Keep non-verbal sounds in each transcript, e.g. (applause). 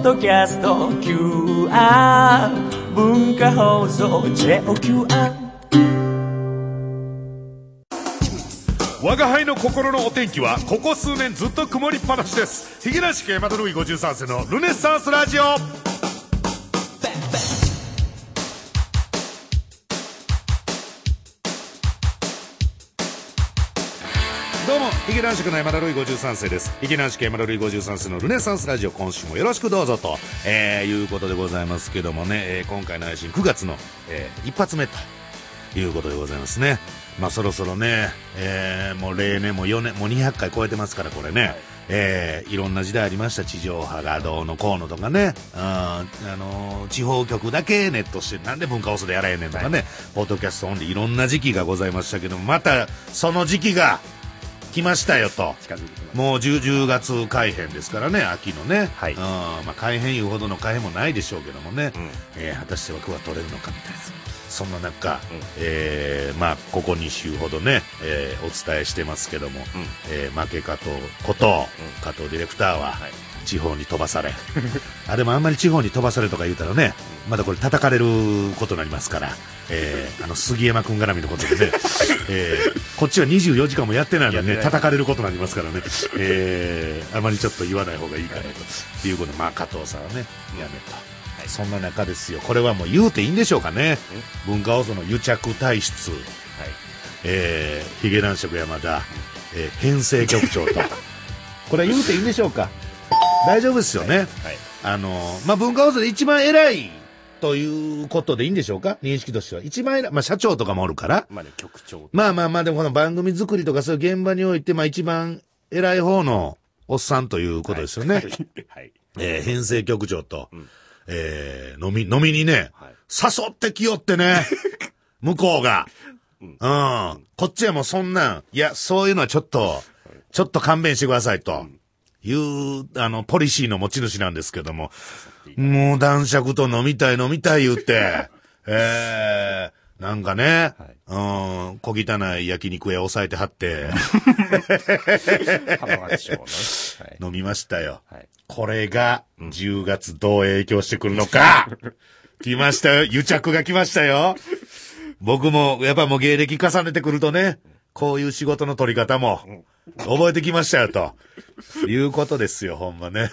ッドキャスト QR 文化放送 JOQR 我が輩の心のお天気はここ数年ずっと曇りっぱなしです。ヒゲラシケ山田ルイ53世のルネッサンスラジオ。どうもヒゲ男爵の山田ルイ53世です。ヒゲ男爵山田ルイ53世のルネッサンスラジオ今週もよろしくどうぞと、えー、いうことでございますけどもね、えー今回の配信9月の、えー一発目ということでございますね。まあそろそろね、えーもう例年も4年、もう200回超えてますからこれね、えーいろんな時代ありました。地上波がどうのこうのとかね、うんあのー地方局だけネットしてなんで文化放送でやらへんねんとかね、ポッドキャストオンでいろんな時期がございましたけども、またその時期が来ましたよと。もう 10, 10月改編ですからね、秋のね。はい。うんまあ、改編いうほどの改編もないでしょうけどもね、ん。えー果たして枠は取れるのかみたいな。そんな中、えーまあ、ここ2週ほどね、えーお伝えしてますけども、えー負け加藤こと、加藤ディレクターは、はい地方に飛ばされ。(laughs) あ、でもあんまり地方に飛ばされとか言うたらね、まだこれ叩かれることになりますから、えーあの、杉山くん絡みのことでね、えーこっちは24時間もやってないのにね、叩かれることになりますからね、えーあまりちょっと言わない方がいいかなということで、まあ、加藤さんはね、やめと。そんな中ですよ。これはもう言うていいんでしょうかね。文化放送の癒着体質、はい。えー、ヒゲ男爵山田、えー編成局長と。(laughs) これは言うていいんでしょうか大丈夫ですよね。はいあの、まあ、文化放送で一番偉いということでいいんでしょうか？認識としては。一番偉い、まあ、社長とかもおるから。まあね局長まあまあまあ、でもこの番組作りとかそういう現場において、まあ一番偉い方のおっさんということですよね。はいえー編成局長と、えー飲み、飲みにね、はい誘ってきよってね、(laughs) 向こうが。うん。こっちはもうそんなん、いや、そういうのはちょっと、ちょっと勘弁してくださいと。いう、あの、ポリシーの持ち主なんですけども、もう男爵と飲みたい飲みたい言って、(laughs) えー、なんかね、うん、小汚い焼肉屋抑えてはって、(laughs) 飲みましたよ。はい。これが、10月どう影響してくるのか。(laughs) 来ましたよ。癒着が来ましたよ。僕も、やっぱもう芸歴重ねてくるとね、こういう仕事の取り方も、覚えてきましたよ、と。いうことですよ、ほんまね。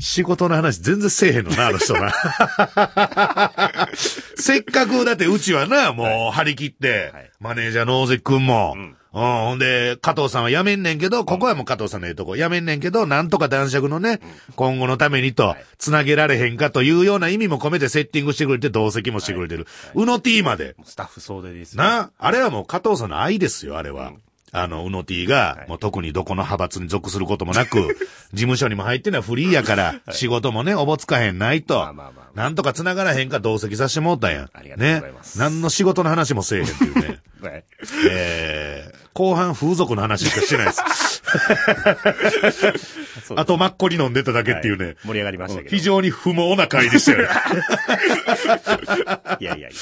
仕事の話全然せえへんのな、あの人な。(laughs) せっかく、だってうちはな、もう張り切って、はい。マネージャーの大関くんも、うん、ほんで、加藤さんは辞めんねんけど、ここはもう加藤さんのええとこ、辞めんねんけど、なんとか男爵のね、今後のためにと、つなげられへんかというような意味も込めてセッティングしてくれて、同席もしてくれてる。うの T まで。スタッフ総出ですよ。な、あれはもう加藤さんの愛ですよ、あれは。あの、うの T が、もう特にどこの派閥に属することもなく、(laughs) 事務所にも入ってんのはフリーやから、仕事もね、おぼつかへんないとなんとか繋がらへんか同席させてもうたんや。ありがとうございますね。何の仕事の話もせえへんっていうね。(laughs) はいえー、後半風俗の話しかしてないです。(laughs) あと、マッコリ飲んでただけっていうね。はい盛り上がりましたけど非常に不毛な回でしたよね。いやいやいや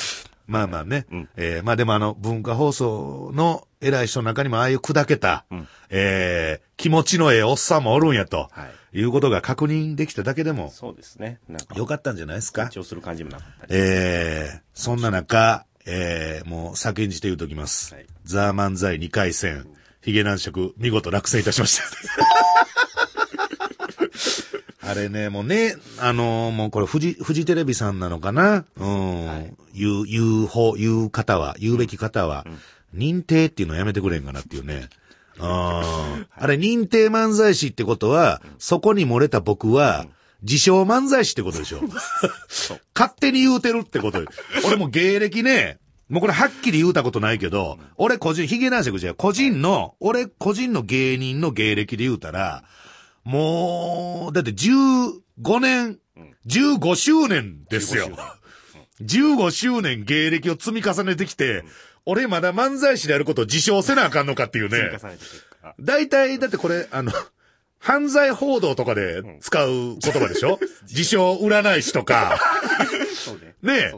まあまあね。えーまあでもあの、文化放送の偉い人の中にもああいう砕けた、えー気持ちのええおっさんもおるんやと、、はい。うことが確認できただけでも、そうですね。なんかよかったんじゃないですか？緊。張する感じもなかったり。えーそんな中、えーもう先んじて言うときます。はい。ザー漫才2回戦、ヒゲ男爵、見事落選いたしました。(laughs) あれね、もうね、あのーもうこれ、フジ、フジテレビさんなのかな？うん、言う、言う方、言う方は、言うべき方は、認定っていうのやめてくれんかなっていうね。ああれ、認定漫才師ってことは、そこに漏れた僕は、自称漫才師ってことでしょ。(laughs) 勝手に言うてるってこと。よ俺も芸歴ね、もうこれはっきり言うたことないけど、俺個人、ヒゲ男爵じゃ個人の、俺個人の芸人の芸歴で言うたら、もう、だって15年、15周年ですよ。15周年芸歴を積み重ねてきて、俺まだ漫才師であることを自称せなあかんのかっていうね。大体、だってこれ、あの、犯罪報道とかで使う言葉でしょ？(laughs) 自称占い師とか、そうね。ねえ。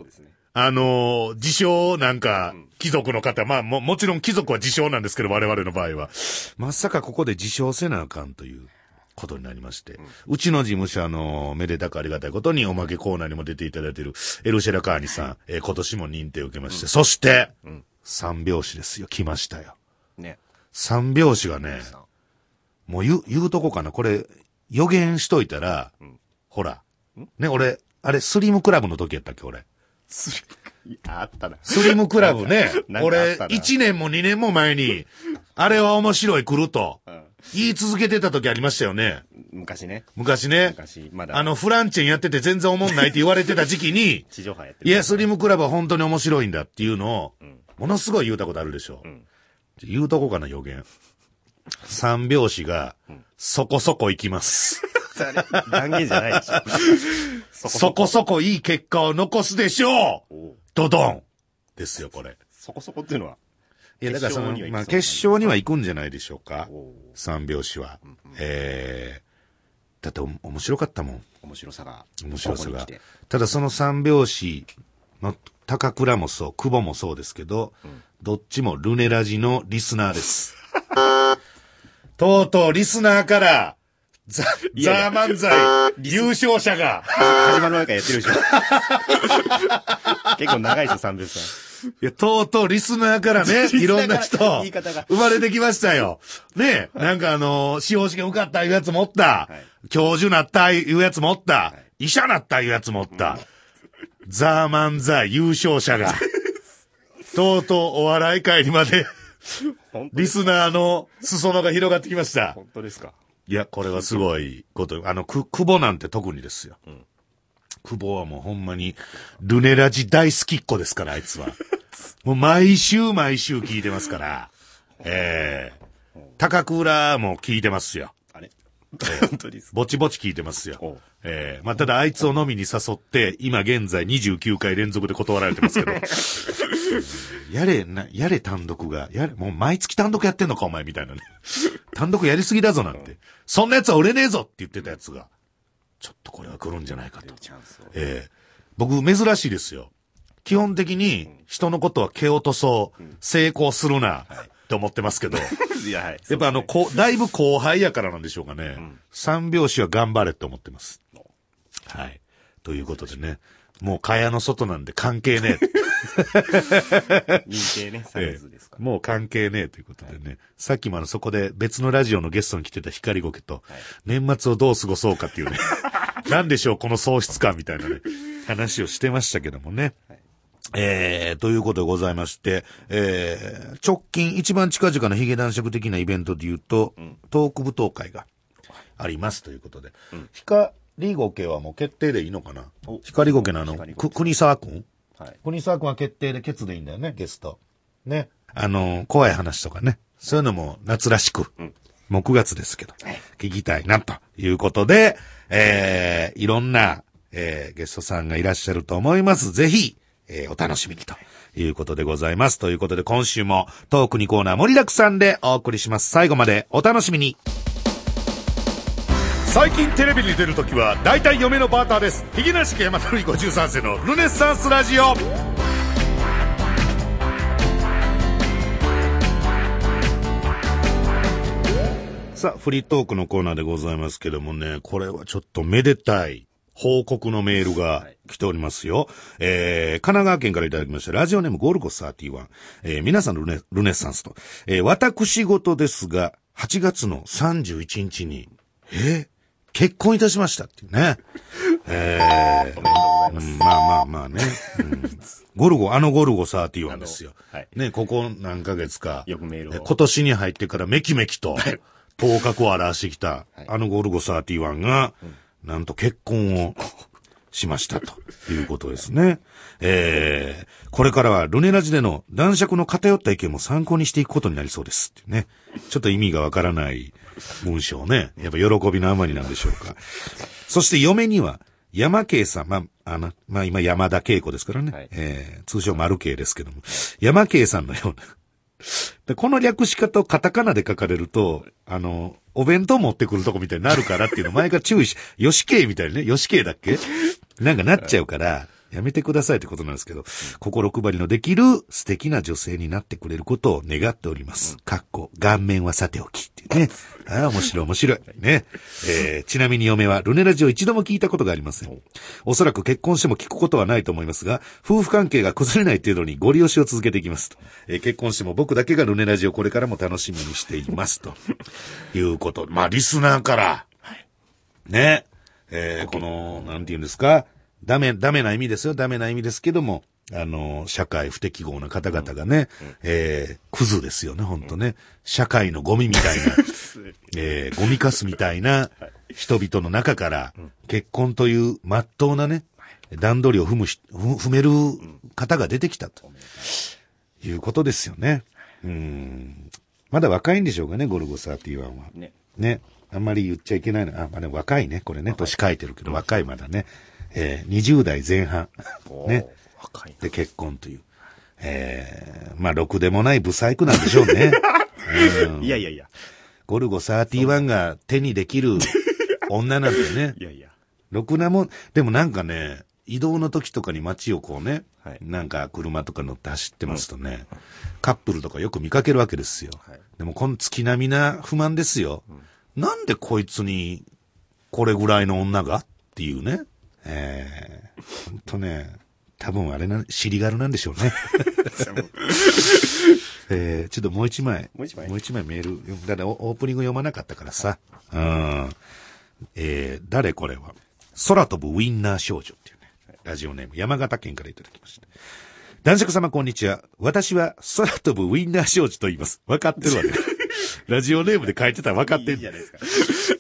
あのー自称なんか、貴族の方、まあも、もちろん貴族は自称なんですけど、我々の場合は。まさかここで自称せなあかんという。ことになりまして、うちの事務所あの、めでたくありがたいことにおまけコーナーにも出ていただいているエルシェラカーニさん、えー今年も認定を受けまして、そして、ん三拍子ですよ、来ましたよ。ね。三拍子がね、もう言う、言うとこかな。これ、予言しといたら、ほら。ね、俺、あれ、スリムクラブの時やったっけ、俺。スリいや (laughs) あったな。スリムクラブね (laughs) 俺っ、たな1年も2年も前に、あれは面白い来ると、うん言い続けてた時ありましたよね。昔ね。昔ね。昔、まだ。あの、フランチェンやってて全然おもんないって言われてた時期に、(laughs) 地上波やってる。いや、スリムクラブは本当に面白いんだっていうのを、ものすごい言うたことあるでしょ。ん言うとこかな、予言。三拍子が、そこそこ行きます。(laughs) 断言じゃないでしょ。(laughs) そこそこいい結果を残すでしょうドドンですよ、これ。そこそこっていうのは？いや、だからその、まあ、決勝には行くんじゃないでしょうか。三拍子は。えー、だってお面白かったもん。面白さが。面白さが。ただその三拍子の高倉もそう、久保もそうですけど、どっちもルネラジのリスナーです。(laughs) とうとうリスナーから、ザ、ザやー漫才優勝者が、始まる前からやってるでしょ。(laughs) 結構長いですよ、三拍子さん。いや、とうとうリスナーからね、いろんな人、言い方が生まれてきましたよ。ねなんかあのー司法試験受かったいうやつもおった。い教授なったいうやつもおった。医者なったいうやつもおった。ザーマンザ優勝者が、(laughs) とうとうお笑い界にまで、リスナーの裾野が広がってきました。本当ですか？いや、これはすごいこと。あの、く、久保なんて特にですよ。久保はもうほんまに、ルネラジ大好きっ子ですから、あいつは。(laughs) もう毎週毎週聞いてますから。ええ高倉も聞いてますよ。あれ？本当ですか？ぼちぼち聞いてますおよう。ええまあ、ただあいつを飲みに誘って、今現在29回連続で断られてますけど。(laughs) やれ、な、やれ単独が、やれ、もう毎月単独やってんのかお前みたいなね。単独やりすぎだぞなんて。そんな奴は売れねえぞって言ってた奴が、ちょっとこれは来るんじゃないかと。ええ僕珍しいですよ。基本的に人のことは蹴落とそう、成功するな、って思ってますけど。(laughs) いや、はい。やっぱあの、こう、だいぶ後輩やからなんでしょうかね。三拍子は頑張れって思ってます。はい。ということでね。もう蚊帳の外なんで関係ねえ。認定ね、(laughs) サイズですから。もう関係ねえということでね。さっきもあの、そこで別のラジオのゲストに来てた光ゴケと、年末をどう過ごそうかっていうね。なんでしょう、この喪失感みたいなね、(laughs) 話をしてましたけどもね。えー、ということでございまして、えー、直近一番近々のヒゲ男爵的なイベントで言うと、トーク舞踏会がありますということで、光ゴケはもう決定でいいのかな？お。光ゴケのあの、く国沢くんはい。国沢くんは決定でケツでいいんだよね、ゲスト。ね。あの、怖い話とかね。そういうのも夏らしく、もう9月ですけど、聞きたいな、ということで、えー、いろんな、えー、ゲストさんがいらっしゃると思います。ぜひ、えー、お楽しみにということでございます。ということで今週もトークにコーナー盛りだくさんでお送りします。最後までお楽しみに。最近テレビに出るときは大体嫁のバーターです。ひげなし家山鳥53世のルネッサンスラジオ。さあ、フリートークのコーナーでございますけどもね、これはちょっとめでたい報告のメールが来ておりますよ。えー、神奈川県からいただきました、ラジオネームゴルゴ31。えー、皆さんのルネルネッサンスと。えー、私事ですが、8月の31日に、えー、結婚いたしましたっていうね。えー、うんまあまあまあね。うんゴルゴ、あのゴルゴ31ですよ。はいね、ここ何ヶ月か。よくメールをえ今年に入ってからめきめきと、頭角を表してきた、あのゴルゴ31が、なんと結婚をしましたということですね。えー、これからはルネラジでの男爵の偏った意見も参考にしていくことになりそうですってね。ちょっと意味がわからない文章ね。やっぱ喜びのあまりなんでしょうか。そして嫁には、山慶さん、まあ、あの、まあ今山田恵子ですからね。はいえー、通称丸慶ですけども、山慶さんのような、でこの略し方をカタカナで書かれると、あの、お弁当持ってくるとこみたいになるからっていうの前から注意し、よしけいみたいにね、吉慶だっけなんかなっちゃうから、やめてくださいってことなんですけど、心配りのできる素敵な女性になってくれることを願っております。かっこ、顔面はさておきっていうね。ああ、面白い面白い。ね。えー、ちなみに嫁はルネラジオ一度も聞いたことがありません。おそらく結婚しても聞くことはないと思いますが、夫婦関係が崩れない程度にご利用しを続けていきますと。えー結婚しても僕だけがルネラジオこれからも楽しみにしていますと。いうこと。まあ、リスナーから、ね。えーこの、なんて言うんですか、ダメ、ダメな意味ですよ。ダメな意味ですけども、あの、社会不適合な方々がね、えークズですよね、本当ね。社会のゴミみたいな、(laughs) えーゴミかすみたいな人々の中から、結婚という真っ当なね、段取りを踏むし、踏踏める方が出てきたと。いうことですよね。うん。まだ若いんでしょうかね、ゴルゴ31は。ね。ね。あんまり言っちゃいけないの。あ、まあでも若いね。これね。年書いてるけど、若いまだね。えー、20代前半。ね。若いな。で、結婚という。えー、まあ、ろくでもないブサイクなんでしょうね。(laughs) うんいやいやいや。ゴルゴ31が手にできる女なんてね。(laughs) いやいや。ろくなもん、でもなんかね、移動の時とかに街をこうね、はいなんか車とか乗って走ってますとね、カップルとかよく見かけるわけですよ。はいでもこの月並みな不満ですよ。なんでこいつにこれぐらいの女がっていうね。ええほんとね、多分あれな、尻軽なんでしょうね。(laughs) えー、ちょっともう一枚。もう一枚もう一枚メール。だってオオープニング読まなかったからさ。うん。えー、誰これは。空飛ぶウィンナー少女っていうね。ラジオネーム、山形県からいただきました。男爵様こんにちは。私は空飛ぶウィンナー少女と言います。分かってるわね。(laughs) ラジオネームで書いてたら分かってるいいじゃないですか。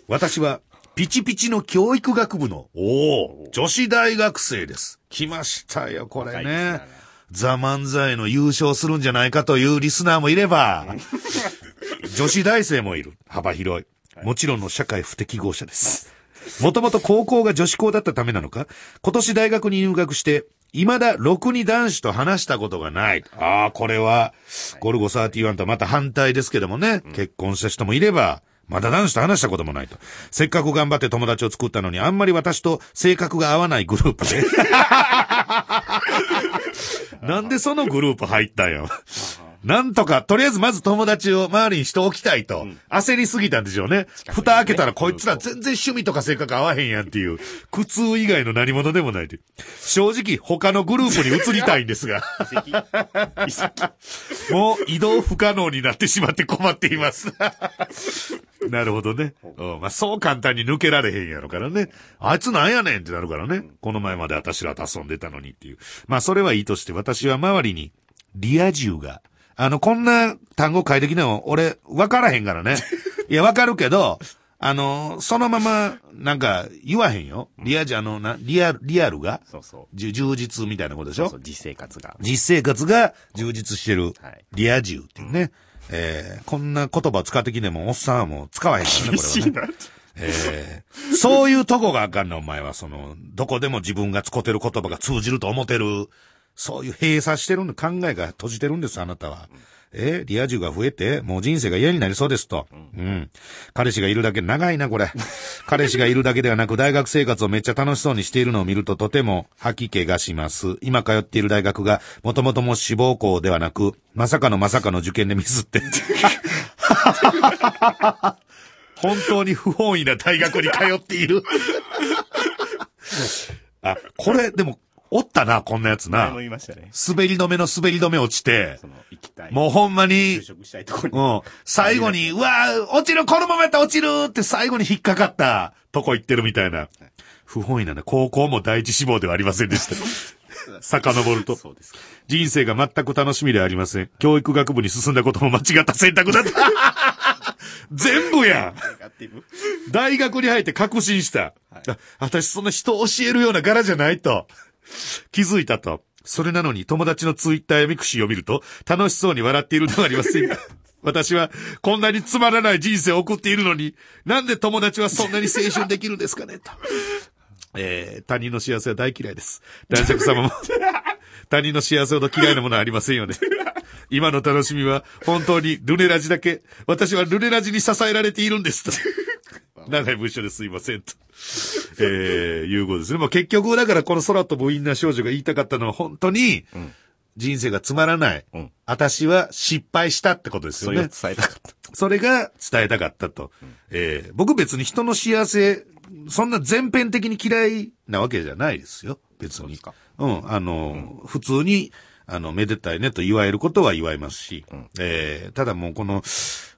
私は、ピチピチの教育学部の、おお女子大学生です。来ましたよ、これねが。ザ・漫才の優勝するんじゃないかというリスナーもいれば、(laughs) 女子大生もいる。幅広い。もちろんの社会不適合者です。もともと高校が女子校だったためなのか、今年大学に入学して、未だろくに男子と話したことがない。ああ、これは、ゴルゴ31とはまた反対ですけどもね、結婚した人もいれば、まだ男子と話したこともないと。せっかく頑張って友達を作ったのに、あんまり私と性格が合わないグループで。(laughs) なんでそのグループ入ったよ。なんとか、とりあえずまず友達を周りにしておきたいと。焦りすぎたんでしょうね。蓋開けたらこいつら全然趣味とか性格合わへんやんっていう、苦痛以外の何者でもないという。正直他のグループに移りたいんですが、もう移動不可能になってしまって困っています。なるほどね。うんまあ、そう簡単に抜けられへんやろからね。あいつなんやねんってなるからね。この前まで私らと遊んでたのにっていう。まあ、それはいいとして、私は周りに、リア充が、あの、こんな単語書いてきたの、俺、わからへんからね。(laughs) いや、わかるけど、あの、そのまま、なんか、言わへんよ。リア充、あの、な、リアル、リアルが、そうそう。じゅ充実みたいなことでしょ？そう、実生活が。実生活が充実してるはい、リア充っていうね。えーこんな言葉を使ってきても、おっさんはもう使わへんからね、これはね。えーそういうとこがあかんねん、お前は。その、どこでも自分が使ってる言葉が通じると思ってる。そういう閉鎖してるんで、考えが閉じてるんです、あなたは。えリア充が増えて、もう人生が嫌になりそうですと。うん。彼氏がいるだけ長いな、これ。(laughs) 彼氏がいるだけではなく、大学生活をめっちゃ楽しそうにしているのを見るととても吐き気がします。今通っている大学が、もともとも志望校ではなく、まさかのまさかの受験でミスって。(laughs) 本当に不本意な大学に通っている。あ、これ、でも、おったな、こんなやつな前も。言いましたね。滑り止めの滑り止め落ちてそ、の、行きたい。もうほんまに就、職したいところに。うん。最後に、うわー落ちるこのままやったら落ちるって最後に引っかかったとこ行ってるみたいな。不本意なんだ。高校も第一志望ではありませんでした。(laughs) 遡ると。そうですか。人生が全く楽しみではありません。教育学部に進んだことも間違った選択だった。(laughs) 全部やんネガティブ。大学に入って確信した。あ私そんな人を教えるような柄じゃないと。気づいたと。それなのに友達のツイッターやミクシーを見ると楽しそうに笑っているではありませんか。(laughs) 私はこんなにつまらない人生を送っているのに、なんで友達はそんなに青春できるんですかねと。えー、他人の幸せは大嫌いです。男爵様も、(laughs) 他人の幸せほど嫌いなものはありませんよね。今の楽しみは本当にルネラジだけ、私はルネラジに支えられているんですと。長い文章ですいませんと。えー、いうことですね。まあ、結局、だからこの空飛ぶインナー少女が言いたかったのは本当に、人生がつまらない。うん私は失敗したってことですよねそれをよね。伝えたかった。それが伝えたかったと。えー僕別に人の幸せ、そんな全編的に嫌いなわけじゃないですよ。別にそうですか。うん、あの、普通に、あの、めでたいねと祝えることは祝いますし、えーただもうこの、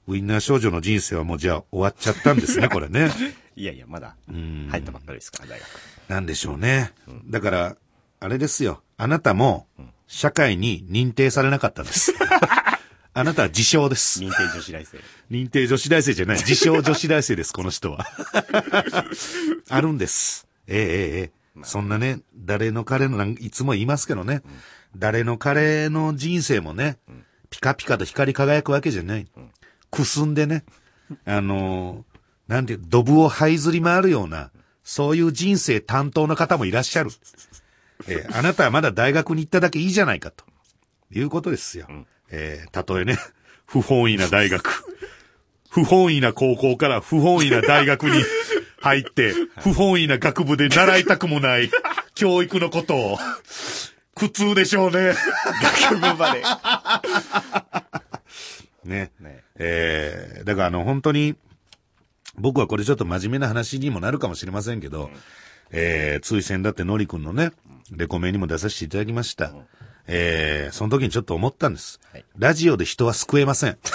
ウィンナー少女の人生はもうじゃあ終わっちゃったんですね、(laughs) これね。いやいや、まだ入ったばっかりですから、大学。なんでしょうね。だから、あれですよ。あなたも、社会に認定されなかったんです。(laughs) あなたは自称です。認定女子大生。認定女子大生じゃない。自称女子大生です、この人は。(laughs) あるんです。ええええええ。そんなね、誰の彼のなん、いつも言いますけどね、誰の彼の人生もね、ピカピカと光り輝くわけじゃない。くすんでね、あのーなんていう、ドブを這いずり回るような、そういう人生担当の方もいらっしゃる。ええあなたはまだ大学に行っただけいいじゃないかと。いうことですよ。えーたとえね、不本意な大学、不本意な高校から不本意な大学に入って、不本意な学部で習いたくもない教育のことを、苦痛でしょうね。学部まで。ね。ねえーだからあの、本当に、僕はこれちょっと真面目な話にもなるかもしれませんけど、えー、つい先だってのりくんのね、レコメンにも出させていただきました。えー、その時にちょっと思ったんです。はいラジオで人は救えません。(laughs)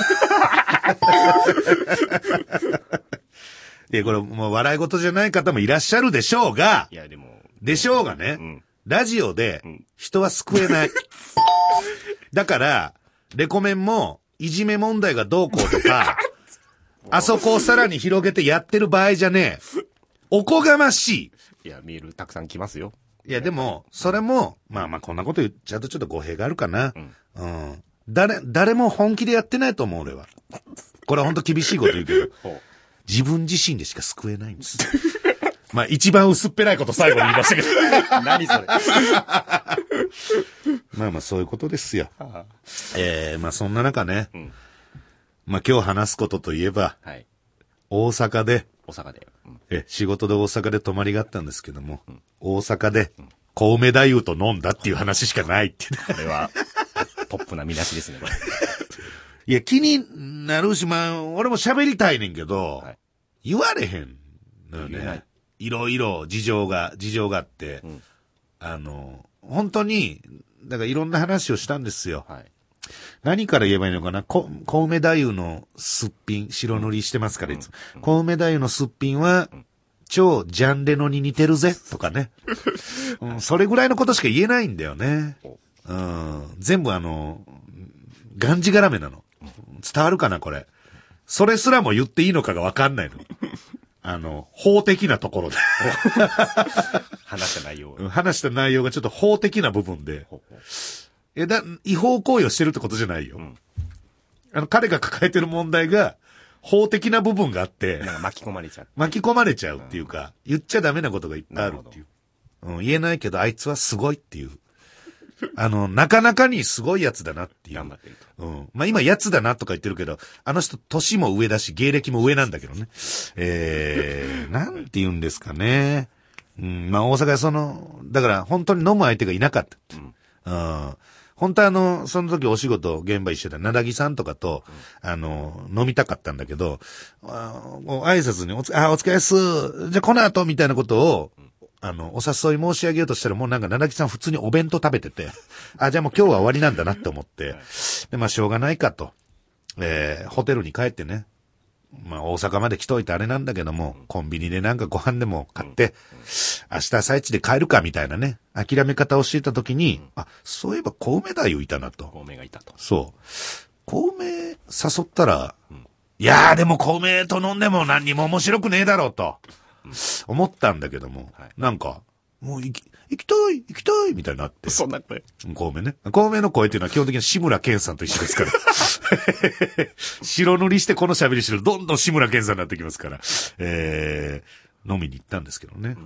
で、これもう笑い事じゃない方もいらっしゃるでしょうがい、や、でも、でしょうがね、んラジオで人は救えない。だから、レコメンも、いじめ問題がどうこうとか、(laughs) あそこをさらに広げてやってる場合じゃねえ。おこがましいや、メールたくさん来ますよ。い。いや、でも、それも、まあまあ、こんなこと言っちゃうとちょっと語弊があるかな。うん。誰、誰も本気でやってないと思う、俺は。これは本当厳しいこと言うけど。ほ自分自身でしか救えないんです。まあ、一番薄っぺらいこと最後に言いましたけど。う。(laughs) 何それ。(laughs) まあまあ、そういうことですよ。はええまあそんな中ね、んまあ今日話すことといえば、い。大阪で、大阪で。うんえ、仕事で大阪で泊まりがあったんですけども、大阪で、小梅太夫と飲んだっていう話しかないっていうね。これは、トップな見出しですね、これ。(laughs) いや、気になるし、まあ、俺も喋りたいねんけど、はい言われへんのよね。いろいろ事情が、事情があって、んあの、本当に、だからいろんな話をしたんですよ。はい。何から言えばいいのかな？こ小梅太夫のすっぴん、白塗りしてますから、いつも。小梅太夫のすっぴんは、超ジャンレノに似てるぜ、とかね。(laughs) うん、それぐらいのことしか言えないんだよね。うん、全部あの、がんじがらめなの。伝わるかな、これ。それすらも言っていいのかがわかんないの。(laughs) あの、法的なところで。(laughs) 話した内容を。話した内容がちょっと法的な部分で。ほうほうえ、だ、違法行為をしてるってことじゃないよ。んあの、彼が抱えてる問題が、法的な部分があって、なんか巻き込まれちゃう。巻き込まれちゃうっていうか、言っちゃダメなことがいっぱいあるっていう。うん、言えないけど、あいつはすごいっていう。(laughs) あの、なかなかにすごいやつだなっていう。頑張ってると。うん。まあ今、やつだなとか言ってるけど、あの人、年も上だし、芸歴も上なんだけどね。えー、(laughs) なんて言うんですかね。うん、まあ大阪はその、だから本当に飲む相手がいなかった。うん。本当はあの、その時お仕事、現場一緒で、なだぎさんとかと、あの、飲みたかったんだけど、あ挨拶におつ、あ、お疲れっす。じゃあこの後、みたいなことを、あの、お誘い申し上げようとしたら、もうなんか、なだぎさん普通にお弁当食べてて、あ、じゃあもう今日は終わりなんだなって思って、で、まあしょうがないかと、えー、ホテルに帰ってね、まあ大阪まで来といてあれなんだけども、コンビニでなんかご飯でも買って、明日朝一で帰るかみたいなね、諦め方をしていた時に、あ、そういえば小梅太夫いたなと。孔明がいたと。そう。小梅誘ったら、いやーでも小梅と飲んでも何にも面白くねえだろうと、思ったんだけども、はいなんか、もう行き、行きたい行きたいみたいになって。そんな声。孔明ね。孔明の声っていうのは基本的に志村けんさんと一緒ですから。(laughs) 白塗りしてこの喋りしてるとどんどん志村けんさんになってきますから。えー、飲みに行ったんですけどね。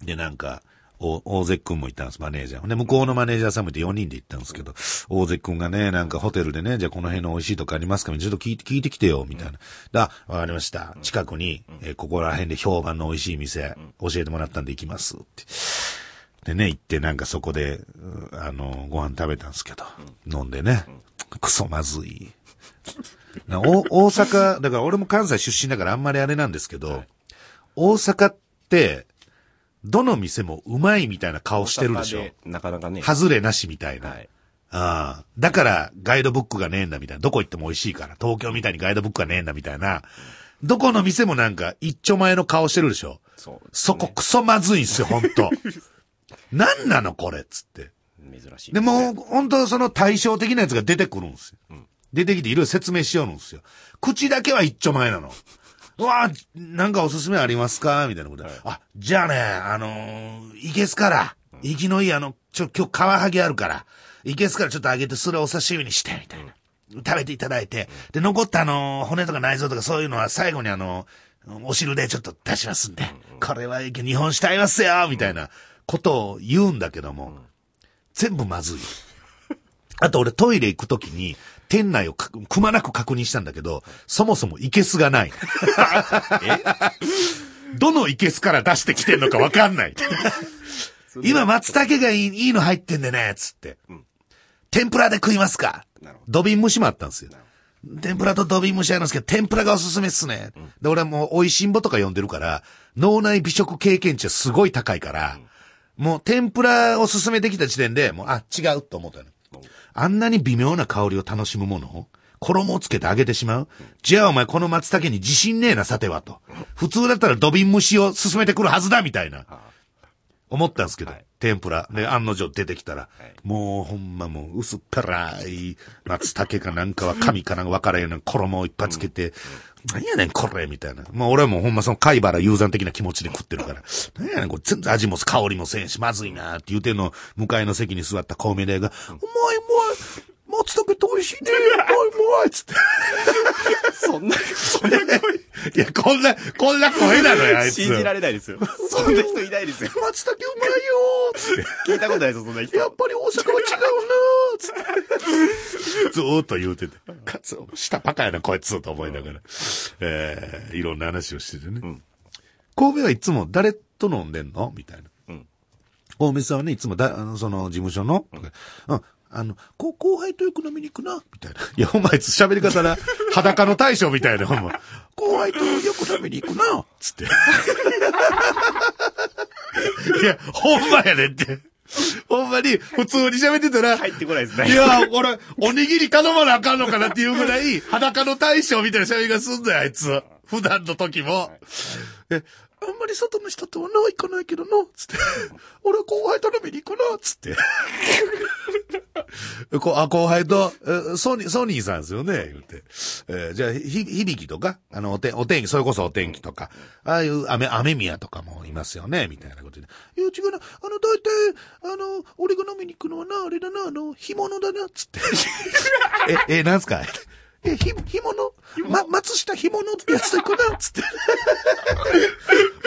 で、なんか、お大関くんも行ったんです、マネージャー。で、向こうのマネージャーさんもいて4人で行ったんですけど、大関くんがね、なんかホテルでね、じゃあこの辺の美味しいとこありますか？ちょっと聞いて、聞いてきてよ、みたいな。だ、わかりました。近くに、えーここら辺で評判の美味しい店、教えてもらったんで行きます、って。でね、行ってなんかそこで、あの、ご飯食べたんですけど、飲んでね、クソまずい。なお大阪、だから俺も関西出身だからあんまりあれなんですけど、大阪って、どの店もうまいみたいな顔してるでしょ。なかなかね。外れなしみたいな。はい。ああ。だから、ガイドブックがねえんだみたいな。どこ行っても美味しいから。東京みたいにガイドブックがねえんだみたいな。どこの店もなんか、一丁前の顔してるでしょ。そう、そこクソまずいんすよ、ほんと。(laughs) なんなのこれっつって。珍しい。でも、本当その対照的なやつが出てくるんですよ。出てきていろいろ説明しようんですよ。口だけは一丁前なの。うわぁ、なんかおすすめありますか？みたいなことで、あ、じゃあね、あのー、いけすから、生きのいいあの、ちょ、今日カワハギあるから、いけすからちょっと揚げてそれお刺身にして、みたいな。食べていただいて、で、残ったあのー、骨とか内臓とかそういうのは最後にあのー、お汁でちょっと出しますんで、これは日本酒合いますよ。みたいなことを言うんだけども、全部まずい。あと俺トイレ行くときに、店内をかくまなく確認したんだけど、そもそもいけすがない。(laughs) どのいけすから出してきてんのかわかんない。今松茸がいいいいの入ってんでね、つって。天ぷらで食いますか土瓶蒸しもあったんですよ。天ぷらと土瓶蒸しあるんですけど、天ぷらがおすすめっすね。で、俺はもう、美味しんぼとか呼んでるから、脳内美食経験値はすごい高いから、もう天ぷらおすすめできた時点で、もう、あ、違うと思ったの。あんなに微妙な香りを楽しむものを、衣をつけて揚げてしまうじゃあお前この松茸に自信ねえな、さてはと。普通だったら土瓶蒸しを進めてくるはずだ、みたいな。思ったんですけど、はい。天ぷら。で、案の定出てきたら、い。もうほんまもう薄っぺらい松茸かなんかは紙かなんかわからんような衣をいっぱいつけて、なんやねんこれみたいな。まあ俺はもうほんまその貝原雄山的な気持ちで食ってるから、なんやねんこれ。全然味も香りもせんし、まずいなって言うてんの、向かいの席に座ったコウメデが、うまいうまい松茸って美味しいねうまいうまいつって。そんな、そんな声、いや、こんな、こんな声なのよ、あいつ。信じられないですよ。そんな人いないですよ。松茸うまいよーつって。聞いたことないですよ、そんな人。やっぱり大阪は違うなーつって。ずーっと言うてて。かつ、下バカやな、こいつと思いながら。えー、いろんな話をしててね。神戸はいつも誰と飲んでんの？みたいな。うん大水さんはね、いつもだ、あの、その、事務所の、うん、あの、こ後輩とよく飲みに行くな、みたいな。(laughs) いや、お前、喋り方な、裸の大将みたいな、ほんま。後輩とよく飲みに行くな、つって。(laughs) いや、ほんまやねんって。ほんまに、普通に喋ってたら、入ってこないですね。いや、俺、おにぎり頼まなあかんのかなっていうぐらい、裸の大将みたいな喋りがすんだよ、あいつ。普段の時も。え、あんまり外の人とはな、行かないけどな、つって。俺は後輩と飲みに行くな、つって。(laughs) こあ後輩と、えソニー、ソニーさんですよね、言って。えーじゃあ、ひ、響きとか、あの、おて、お天気、それこそお天気とか、ああいう雨、雨宮とかもいますよね、みたいなことで。いや、違うな、あの、大体、あの、俺が飲みに行くのはな、あれだな、あの、干物だな、つって。(laughs) え、え、なんすか？え、ひ、干物ま、松下干物ってやつと行くな、つって。(laughs)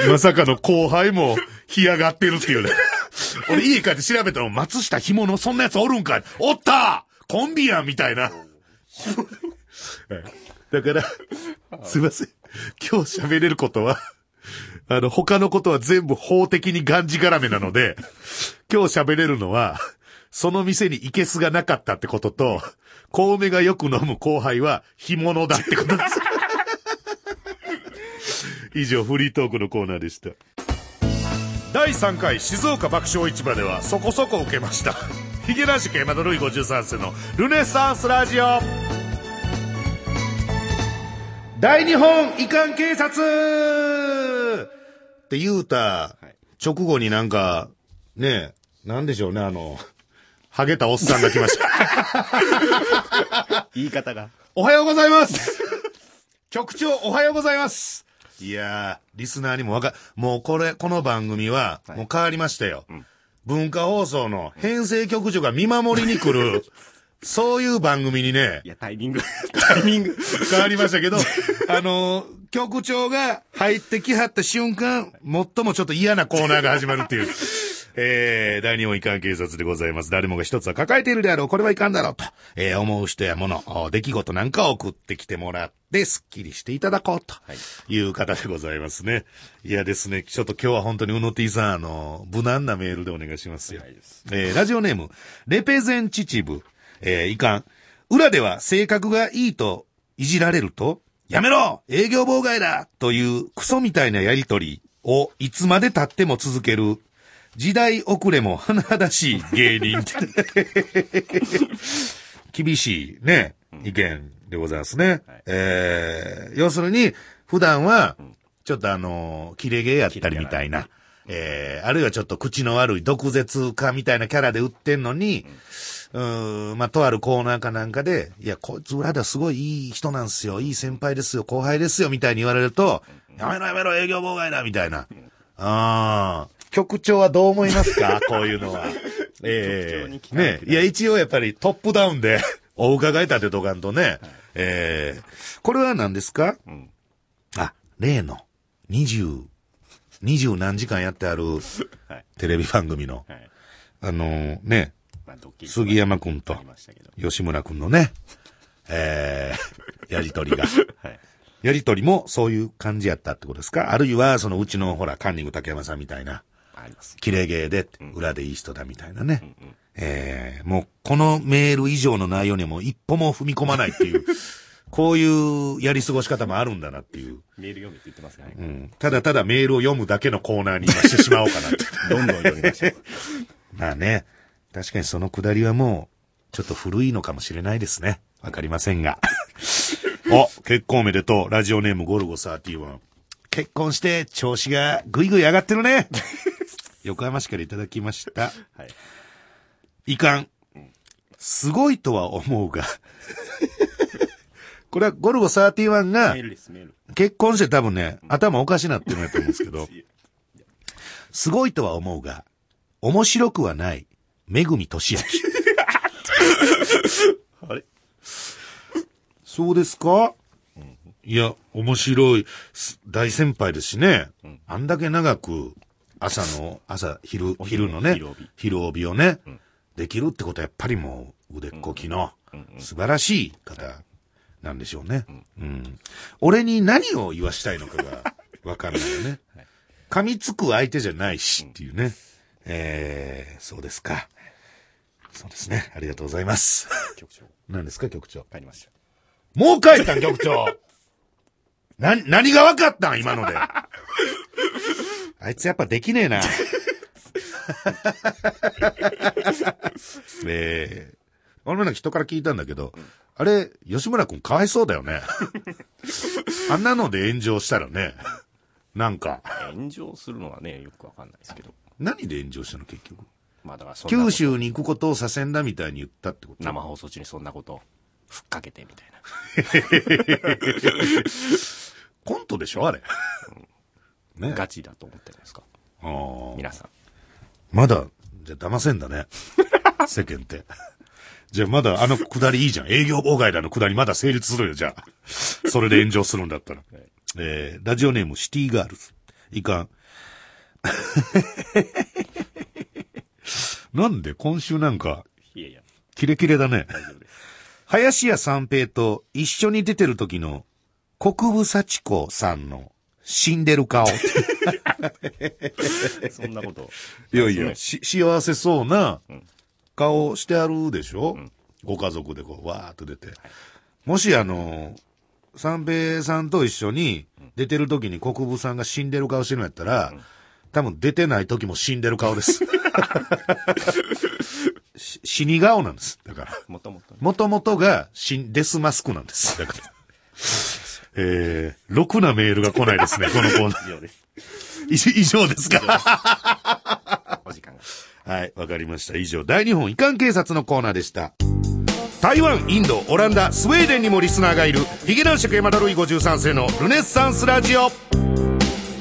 まさかの後輩も、干上がってるっていうね。(laughs) 俺家帰って調べたら、松下干物そんなやつおるんかいおったコンビやんみたいな。は (laughs) いだから、すいません。今日喋れることは、あの、他のことは全部法的にがんじがらめなので、今日喋れるのは、その店にいけすがなかったってことと、小梅がよく飲む後輩は干物だってことです。以上、フリートークのコーナーでした。第3回静岡爆笑市場ではそこそこ受けました。(laughs) ヒゲラシケ山田ルイ53世のルネサンスラジオ大日本遺憾警察って言うた直後になんか、ねえ、なんでしょうね、あの、ハゲたおっさんが来ました。(laughs) 言い方が。おはようございます局長、おはようございますいやー、リスナーにもわか、もうこれ、この番組は、はいもう変わりましたよ。文化放送の編成局長が見守りに来る、(laughs) そういう番組にねい、や、タイミング。(laughs) タイミング。変わりましたけど、あのー局長が入ってきはった瞬間、最もちょっと嫌なコーナーが始まるっていう。(laughs) えー、第二問いかん警察でございます。誰もが一つは抱えているであろう。これはいかんだろうと、えー、思う人やもの、お出来事なんかを送ってきてもらって、スッキリしていただこうという方でございますね。い、やですね、ちょっと今日は本当にうの T さん、あの、無難なメールでお願いしますよ。えー、ラジオネーム、レペゼンチチブ、えー、いかん。裏では性格がいいといじられると、やめろ営業妨害だというクソみたいなやりとりをいつまで経っても続ける時代遅れも甚だしい芸人。(laughs) 厳しいね、意見でございますね。えー、要するに、普段は、ちょっとあの、切れ毛やったりみたいな、えー、あるいはちょっと口の悪い毒舌家みたいなキャラで売ってんのに、うーん、まあ、とあるコーナーかなんかで、いや、こいつ裏ではすごいいい人なんですよ、いい先輩ですよ、後輩ですよ、みたいに言われると、やめろやめろ、営業妨害だ、みたいな。ああ。局長はどう思いますか？こういうのは。(laughs) ええねいや、一応やっぱりトップダウンでお伺い立てとかんとね。ええこれは何ですか、んあ、例の、二十、二十何時間やってあるはい。テレビ番組の、はい。あのね、まあ、杉山くんと。吉村くんのね、ええ (laughs) やりとりが。はい。やりとりもそういう感じやったってことですか？あるいは、そのうちのほら、カンニング竹山さんみたいな、あります。綺麗芸で、裏でいい人だみたいなね。えー、もう、このメール以上の内容にはもう一歩も踏み込まないっていう、(laughs) こういうやり過ごし方もあるんだなっていう。メール読めって言ってますね。うん。ただただメールを読むだけのコーナーに今してしまおうかなって。(laughs) どんどん読みましょう。まあね、確かにそのくだりはもう、ちょっと古いのかもしれないですね。わかりませんが。(laughs) お、結婚おめでとう。ラジオネームゴルゴ31。結婚して調子がぐいぐい上がってるね。横浜市からいただきました。はい。いかん。すごいとは思うが。(laughs) これはゴルゴ31が。結婚して多分ね、頭おかしなってるんやと思うんですけど、(laughs) すごいとは思うが、面白くはない、めぐみとしあき。(laughs) あれ？そうですか？いや、面白い、す大先輩ですしね。あんだけ長く、朝の、朝、昼、昼のね昼帯、昼帯をね、できるってことはやっぱりもう腕っこきの、素晴らしい方なんでしょうね。うん。俺に何を言わしたいのかがわかんないよね。(laughs) 噛みつく相手じゃないしっていうね。えー、そうですか。そうですね。ありがとうございます。局長。何ですか、局長？帰りました。もう帰ったん、局長。な、何が分かったん、今ので。(laughs) あいつやっぱできねえな。(laughs) えー、俺もなんか人から聞いたんだけど、あれ、吉村くんかわいそうだよね。(laughs) あんなので炎上したらね、なんか、炎上するのはね、よくわかんないですけど。何で炎上したの結局？まあだからそんなこと九州に行くことをさせんだみたいに言ったってこと？生放送中にそんなこと、ふっかけてみたいな。(laughs) コントでしょあれ。ね。ガチだと思ってるんですか？あー皆さん。まだ、じゃあ騙せんだね。(laughs) 世間って。じゃあまだあのくだりいいじゃん。営業妨害だのくだりまだ成立するよ、じゃあ。それで炎上するんだったら。(laughs) えー、ラジオネームシティガールズ。いかん。(laughs) なんで今週なんか、いやいや、キレキレだね。林家三平と一緒に出てる時の国分幸子さんの死んでる顔。(laughs) そんなこと。いやいや、し、幸せそうな顔してあるでしょ、ご家族でこう、わーっと出て。もしあの、三平さんと一緒に出てる時に国分さんが死んでる顔してるんやったら、多分出てない時も死んでる顔です。(laughs) し死に顔なんです。だから。もともとね。もともとが死んデスマスクなんです。だから。えー、ろくなメールが来ないですね、このコーナー。以上です。以以上ですかお時間が。はい、わかりました。以上、大日本遺憾警察のコーナーでした。台湾、インド、オランダ、スウェーデンにもリスナーがいる、ヒゲ男爵山田ルイ53世のルネッサンスラジオ。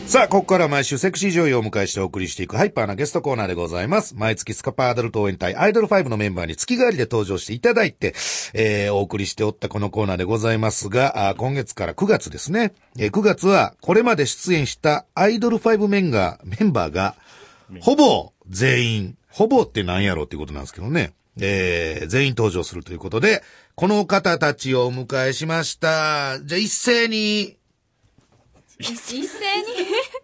さあ、ここからは毎週セクシー女優をお迎えしてお送りしていくハイパーなゲストコーナーでございます。毎月スカパーアダルト応援隊アイドル5のメンバーに月替わりで登場していただいて、えー、お送りしておったこのコーナーでございますが、あー今月から9月ですね。えー9月はこれまで出演したアイドル5メンが、メンバーが、ほぼ全員、ほぼって何やろっていうことなんですけどね。えー、全員登場するということで、この方たちをお迎えしました。じゃあ一斉に、一斉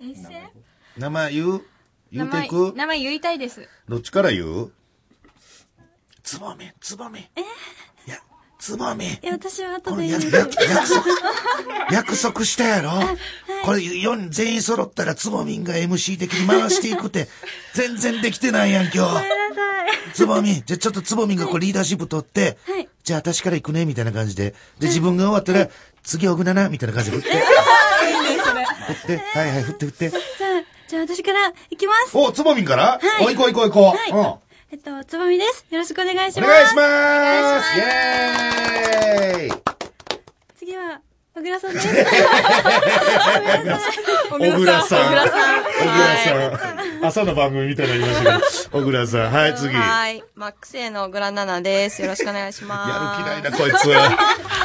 に？一斉名前言う？言うていく？名前言いたいです。どっちから言う？つぼみ、つぼみ。いや、つぼみ。いや、私は後で。言う。約約束、約束したやろ、これ4人全員揃ったらつぼみんが MC 的に回していくって、全然できてないやん、今日。ごめんなさい。つぼみ。ん、じゃあちょっとつぼみんがこれリーダーシップ取って、はい。じゃあ私から行くね、みたいな感じで。で、自分が終わったら、次小倉な、みたいな感じで振って。振って、はいはい、振って振って。じゃあ、じゃあ私から行きます。お、つぼみんから？はいお、行こう行こう行こう。はいえっと、つぼみです。よろしくお願いしうん。ます。お願いしますイェーイ次は、小倉さんです。小倉さん。小倉さん。朝の番組みたいになりましたけど。小倉さん。はい、次。やはい。マックス A のグラナナです。よろしくお願いします。る気ないな、こいつ。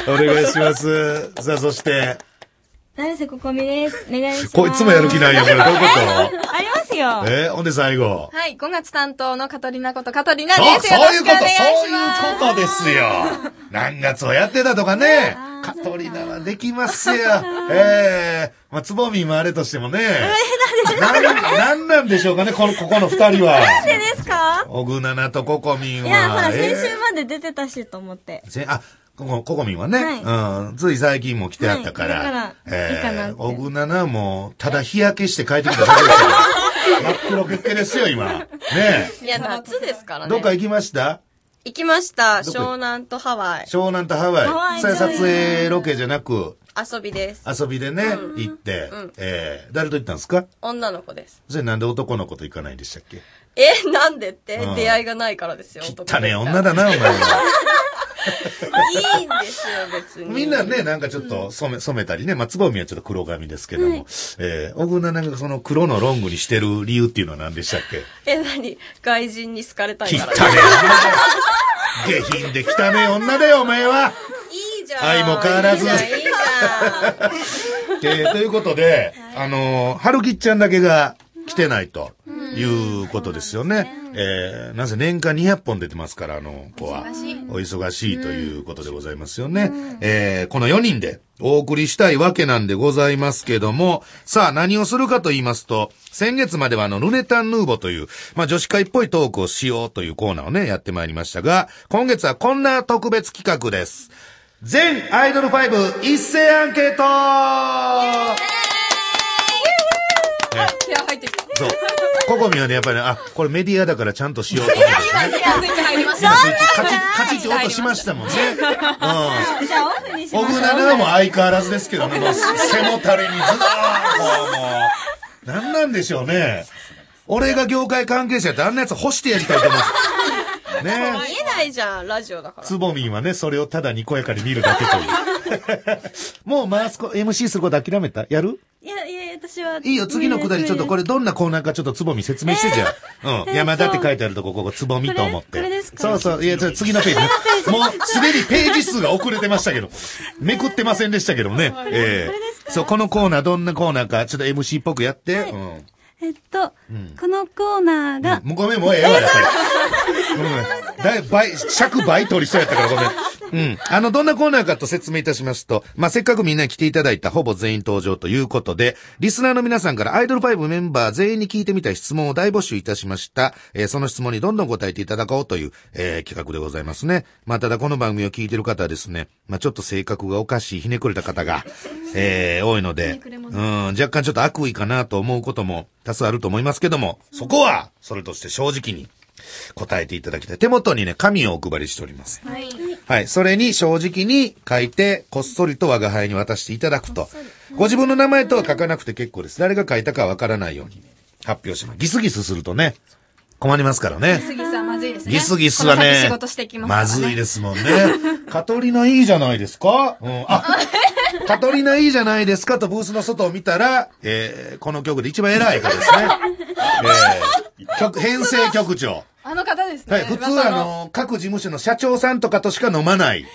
お願いします。さあ、そして、成瀬ここみです。お願いします。こいつもやる気ないよ、これ。どういうこありますよ。と？(laughs) えほんで最後。はい、5月担当のカトリナことカトリナそう、です。そういうこと、そう。いうことですよ。何月をやってたとかね。カトリナはできますよ。(laughs) ええまあ、つぼみもあれとしてもね。(laughs) なん、なんなんでしょうかね、この、ここの二人は。なんでですか？オグナナとココミンは。いや、ほら、え先週まで出てたしと思って。せあ、ここ、ココミンはね、はいうん、つい最近も来てあったから、はいだからいいかなってオグナナも、ただ日焼けして帰ってきただけですよ。(laughs) 真っ黒けっけですよ、今。ねいや、夏ですからね。どっか行きました？行きました。湘南とハワイ。湘南とハワイ。ハワイそれ撮影ロケじゃなく、遊びです。遊びでね、行って、うんえー、誰と行ったんですか？女の子です。それなんで男の子と行かないんでしたっけ？え、なんでって？うん出会いがないからですよ。男汚ね女だな、お前は。いいんですよ、別に。みんなね、なんかちょっと染め、染めたりね。まあ、つぼみはちょっと黒髪ですけども。えー、小倉なんかその黒のロングにしてる理由っていうのは何でしたっけ？え、何？外人に好かれたい汚ねから。え女だよ。下品で汚ねえ女だよ、お前は。いいじゃん。愛も変わらずいいじゃん、いいじゃん。えーということで、あのー、春吉ちゃんだけが来てないということですよね。えー、なぜ年間200本出てますから、あの子は。お忙しいということでございますよね。えー、この4人でお送りしたいわけなんでございますけども、さあ何をするかと言いますと、先月まではあの、ルネタンヌーボという、まあ女子会っぽいトークをしようというコーナーをね、やってまいりましたが、今月はこんな特別企画です。全アイドル5一斉アンケート気合入ってきた。そう。ココミはね、やっぱりね、あ、これメディアだからちゃんとしようと思って、ね。スイッチ入りました。スイッチカチッ、カチッって音しましたもんね。うん。じゃあ、オフナナはもう相変わらずですけどね、もう背もたれにずーっと、もう、なんなんでしょうね。俺が業界関係者やってあんなやつ干してやりたいと思うんですよ。ね見えないじゃん、ラジオだから。つぼみんはね、それをただにこやかに見るだけという。(laughs) もう回すこ、MC すること諦めた？やる？いや、いや、私は。いいよ、次のくだりちょっとこれどんなコーナーかちょっとつぼみ説明してじゃあ。うん。えー山田って書いてあるとこ、ここつぼみと思って。これ？ですかそうそう。いや、ちょ次のページ (laughs) ね。もうすでにページ数が遅れてましたけど。めくってませんでしたけどもね。ええそう、このコーナーどんなコーナーか、ちょっと MC っぽくやって。うん。えっと、このコーナーが、もうごめん、もうええわ、やっぱり。だい倍、尺倍取りそうやったからごめん。うん。あの、どんなコーナーかと説明いたしますと、まあ、せっかくみんなに来ていただいたほぼ全員登場ということで、リスナーの皆さんからアイドル5メンバー全員に聞いてみたい質問を大募集いたしました。えーその質問にどんどん答えていただこうという、えー企画でございますね。まあ、ただこの番組を聞いてる方はですね、まあ、ちょっと性格がおかしい、ひねくれた方が、えー多いので、うん、若干ちょっと悪意かなと思うことも多数あると思いますけども、そこは、それとして正直に答えていただきたい。手元にね、紙をお配りしております。はい。はい。それに正直に書いて、こっそりと我が輩に渡していただくと。ご自分の名前とは書かなくて結構です。誰が書いたかはわからないように発表します。ギスギスするとね、困りますからね。ギスギスはまずいですね。ギスギスはね仕事していき、ますまね。ずいですもんね。カトリナいいじゃないですかうん。あ、(laughs) カトリナいいじゃないですかとブースの外を見たら、えー、この曲で一番偉い方ですね。えー、曲、編成局長。あの方ですね。はい、普通噂あの、各事務所の社長さんとかとしか飲まない。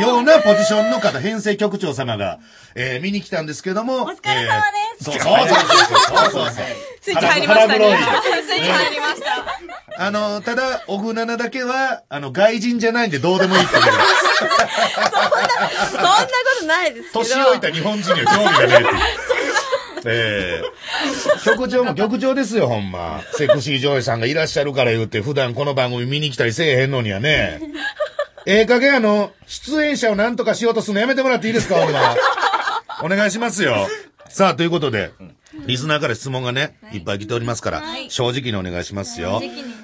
ようなポジションの方、編成局長様が、えー見に来たんですけども。お疲れ様ですそうそうそうそうそうそう。スイッチ入りましたね。スイッチ入りました。あの、ただ、オグナナだけは、あの、外人じゃないんでどうでもいいってこと (laughs) そんなことないですけど。年老いた日本人には興味がないっていう。ええ局長も局長ですよ、ほんま。セクシー女優さんがいらっしゃるから言って、普段この番組見に来たりせえへんのにはね。ええ加減あの、出演者を何とかしようとするのやめてもらっていいですか、ほんま。お願いしますよ。さあ、ということで、リスナーから質問がね、いっぱい来ておりますから、正直にお願いしますよ。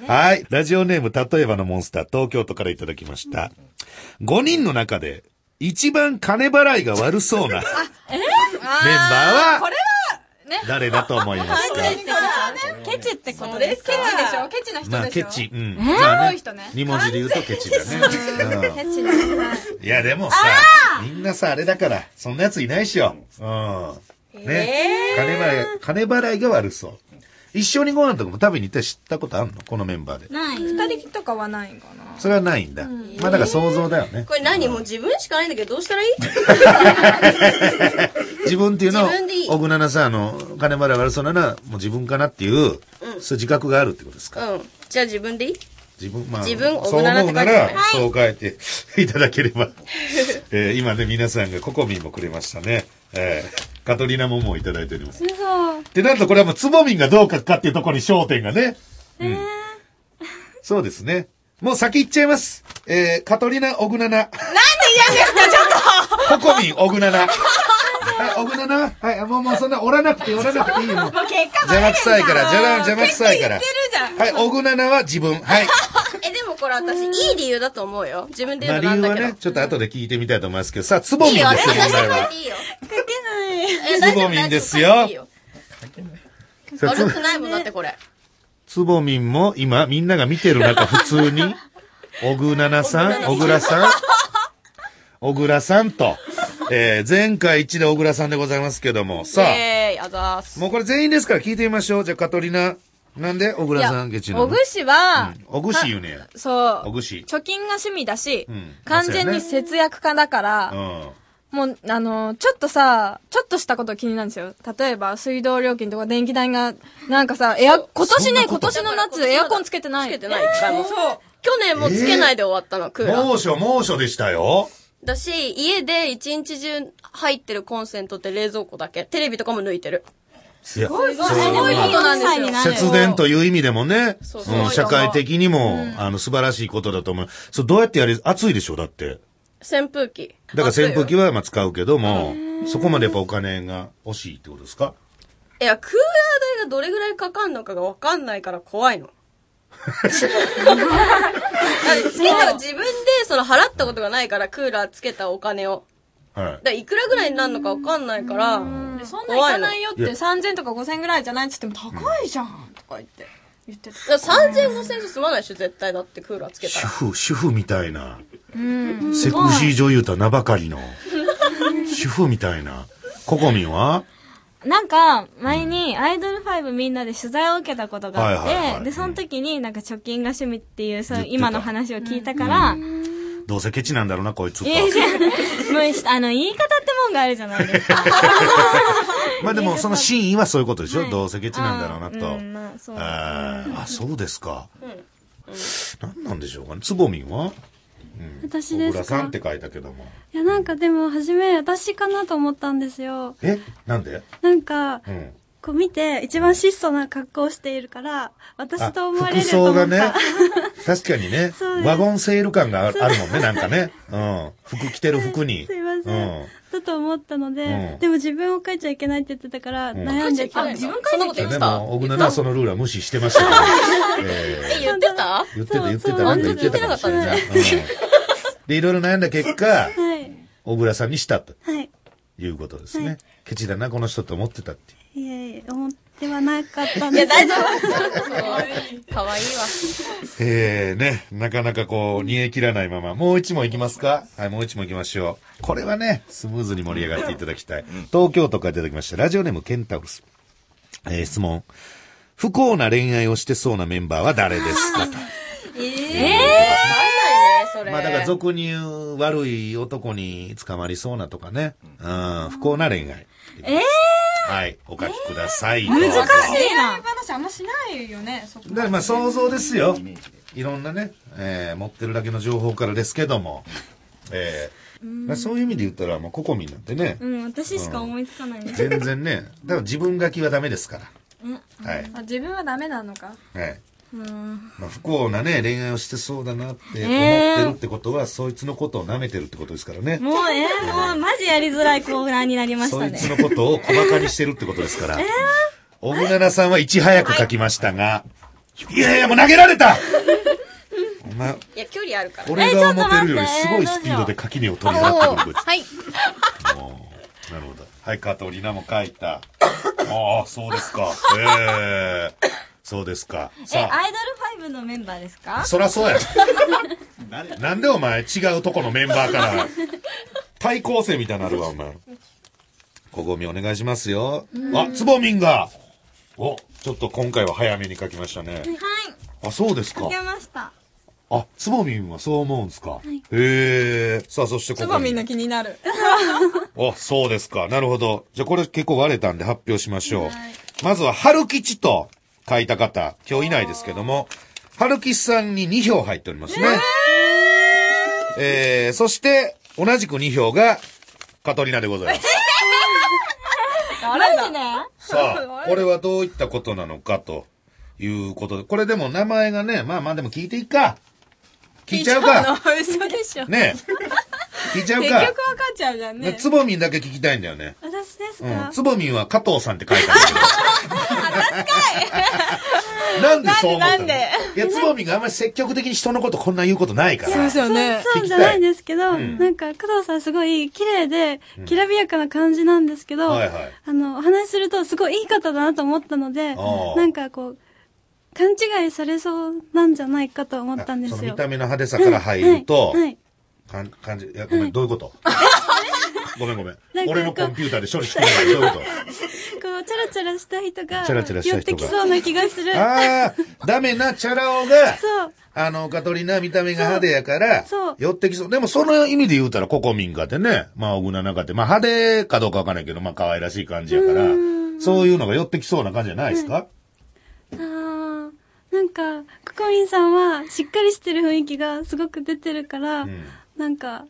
はい。ラジオネーム、例えばのモンスター、東京都からいただきました。5人の中で、一番金払いが悪そうな、メンバーは、誰だと思いますか？ケチってことですか？ケチでしょ？ケチな人でしょ？まあ、ケチ。うん。まあね多い人ね。二文字で言うとケチだね。うんいや、でもさ、みんなさ、あれだから、そんなやついないっしょ。うん。ね。金払い、金払いが悪そう。一緒にご飯とかも食べに行ったら知ったことあるの？このメンバーで。ない。二人とかはないんかな？それはないんだ。まあ、だから想像だよね。これ何？もう自分しかないんだけどどうしたらいい？(laughs) 自分っていうのを自分でいい、小倉なさ、あの、金払い悪そうなのは、もう自分かなっていう、そういう自覚があるってことですか？うん。じゃあ自分でいい？自分、まあ、自分そう思うならそう書いていただければ。(laughs) えー今ね、皆さんがココミンもくれましたね。えーカトリナモモをいただいております。嘘。で、なんとこれはもう、つぼみんがどう書くかっていうところに焦点がね。うん。そうですね。もう先行っちゃいます。えー、カトリナ・オグナナ。なんで嫌ですか、ちょっとココミン・オグナナ。はい、オグナナ？はい、もうもうそんな折らなくて折らなくていいよ。(laughs) もう邪魔くさいから、邪魔、邪魔くさいから。はい、オグナナは自分。はい。(laughs) え、でもこれ私、いい理由だと思うよ。自分でまあ言うのなんだけど。理由はね、ちょっと後で聞いてみたいと思いますけど、さあ、つぼみんですよ、問私題は。いいよ。(laughs) えつぼみんですよ悪くないもんだってこれ。つぼみんも今、みんなが見てる中、普通に、(laughs) 小倉なさん、小倉さん、小倉さんと、えー、前回一で小倉さんでございますけども、さあ、えーイ、あざーす。もうこれ全員ですから聞いてみましょう。じゃあ、カトリナ、なんで小倉さん、ゲチなの？小串は、小串言うねや。そう。小串。貯金が趣味だし、うん完全に節約家だから、うん。もう、あの、ちょっとさ、ちょっとしたこと気になるんですよ。例えば、水道料金とか電気代が、なんかさ、エア、今年ね、今年の夏、エアコンつけてない。つけてない、一回も。そう。去年もつけないで終わったの、クーラー。猛暑、猛暑でしたよ。だし、家で一日中入ってるコンセントって冷蔵庫だけ。テレビとかも抜いてる。いや、そういうこまとなんですよ。節電という意味でもね、そうそううん、社会的にも、あの、素晴らしいことだと思う。そう、どうやってやり、暑いでしょだって。扇風機。だから扇風機ははまあ使うけども、そこまでやっぱお金が欲しいってことですか？いや、クーラー代がどれぐらいかかんのかがわかんないから怖いの。(laughs) だってみんなが自分でその払ったことがないから、クーラーつけたお金を。はいだ。いくらぐらいになるのかわかんないから、でそんないかないよっていや3000とか5000ぐらいじゃないって言っても高いじゃんとか言って。言ってた。だから3000、5000じゃ済まないでしょ、絶対だってクーラーつけたら。主婦、主婦みたいな。セクシー女優とは名ばかりの。(laughs) 主婦みたいな。ココミンは？なんか、前にアイドル5みんなで取材を受けたことがあっはいはいはいて、で、その時になんか貯金が趣味っていう、そう今の話を聞いたから、どうせケチなんだろうな、こいつとい。やいや、もう、あの、言い方ってもんがあるじゃないですか。(laughs) まあでも、その真意はそういうことでしょ？どうせケチなんだろうなと。うん、まあ、そう。あーあ、そうですか。何なんでしょうかね？つぼみんは？私ですか？小倉さんって書いたけども。いや、なんかでも、初め私かなと思ったんですよ。え？なんで？なんか、うん。こう見て、一番質素な格好をしているから、私あと思われ服ると思った。装がね、(laughs) 確かにねワゴンセール感がああるもんね、なんかね。うん。服着てる服に。(laughs) すいません。うん。だと思ったので、うんでも自分を書いちゃいけないって言ってたから、ん悩んでた。あ、自分そんなこと言ってでたも、小倉はそのルールは無視してましたよ。(laughs) ええ、言ってた？ー言ってた、言ってた、なんか言ってたかもしれない。うんで、いろいろ悩んだ結果、はい。小倉さんにしたとはい。いうことですねはい。ケチだな、この人と思ってたっていう。いえいえ、思ってはなかったんいや、です大丈夫。かわいいわ。えー、ね、なかなかこう、煮え切らないまま、もう一問いきますか？はい、もう一問いきましょう。これはね、スムーズに盛り上がっていただきたい。東京都からいただきました。ラジオネームケンタウルス。えー、質問。不幸な恋愛をしてそうなメンバーは誰ですか？と。(laughs) わかんないね、それ。まあだから俗に言う悪い男に捕まりそうなとかね。うん、不幸な恋愛。ええはい、お書きください。難しいな。話あんましないよね、そこだからまあ想像ですよ。いろんなね、えー持ってるだけの情報からですけども、えーまあそういう意味で言ったら、もうココミンなんてね、うん、私しか思いつかないね。全然ね、だから自分書きはダメですから。はい。あ自分はダメなのか。はい。うん。まあ、不幸なね、恋愛をしてそうだなって思ってるってことは、そいつのことを舐めてるってことですからね。もう、えー、もう、マジやりづらいコーナーになりましたねそいつ。のことを小馬鹿にしてるってことですから。小倉奈さんはいち早く書きましたが、いやいや、もう投げられたお前、いや、距離あるから。俺が思ってるよりすごいスピードで垣根を取り払ってくるこいつ。はい。もうなるほど。はい、加藤里奈も書いた。ああ、そうですか。ええそうですか。え、アイドル5のメンバーですか？そらそうや。(laughs) なんでお前違うとこのメンバーから、(laughs) 対抗生みたいになるわ、お前。こごみお願いしますよ。あ、つぼみんが、お、ちょっと今回は早めに書きましたね。はい。あ、そうですか書。けました。あ、つぼみんはそう思うんですか。へえ。さあ、そしてここに。つぼみんな気になる。(laughs) あ、そうですか。なるほど。じゃあこれ結構割れたんで発表しましょう。まずは、春吉と書いた方、今日いないですけども、春吉さんに2票入っておりますね。えー、そして、同じく2票が、カトリナでございます。(laughs) 誰だ？さあ、これはどういったことなのかということで、これでも名前がね、まあまあでも聞いていいか。聞いちゃうか。ねえ。(laughs) 聞いちゃう結局わか。かっちゃうじゃんね。つぼみんだけ聞きたいんだよね。私ですうん。かつぼみんは加藤さんって書いてあるけど。(laughs) なんでそう思ったの？なんでいや、つぼみんがあんまり積極的に人のことこんな言うことないから。そうですよね。そうじゃないんですけど、んなんか、工藤さんすごい綺麗で、きらびやかな感じなんですけど、はいはいあの、お話しするとすごいいい方だなと思ったのでなんかこう、勘違いされそうなんじゃないかと思ったんですよ。その見た目の派手さから入ると、はいはいかん感じ、いや、ごめん、どういうこと？(laughs) ごめんごめん。俺のコンピューターで処理してない。どういうこと？こう、チャラチャラした人が、チャラチャラした寄っ人がてきそうな気がする。ああ、ダメなチャラ男が、そう。あの、カトリナ見た目が派手やからそう。寄ってきそう。でもその意味で言うたら、ココミンかってね、まあ、小倉中って、まあ、派手かどうかわかんないけど、まあ、可愛らしい感じやから、そういうのが寄ってきそうな感じじゃないですか、あー。なんか、ココミンさんは、しっかりしてる雰囲気がすごく出てるから、んなんか、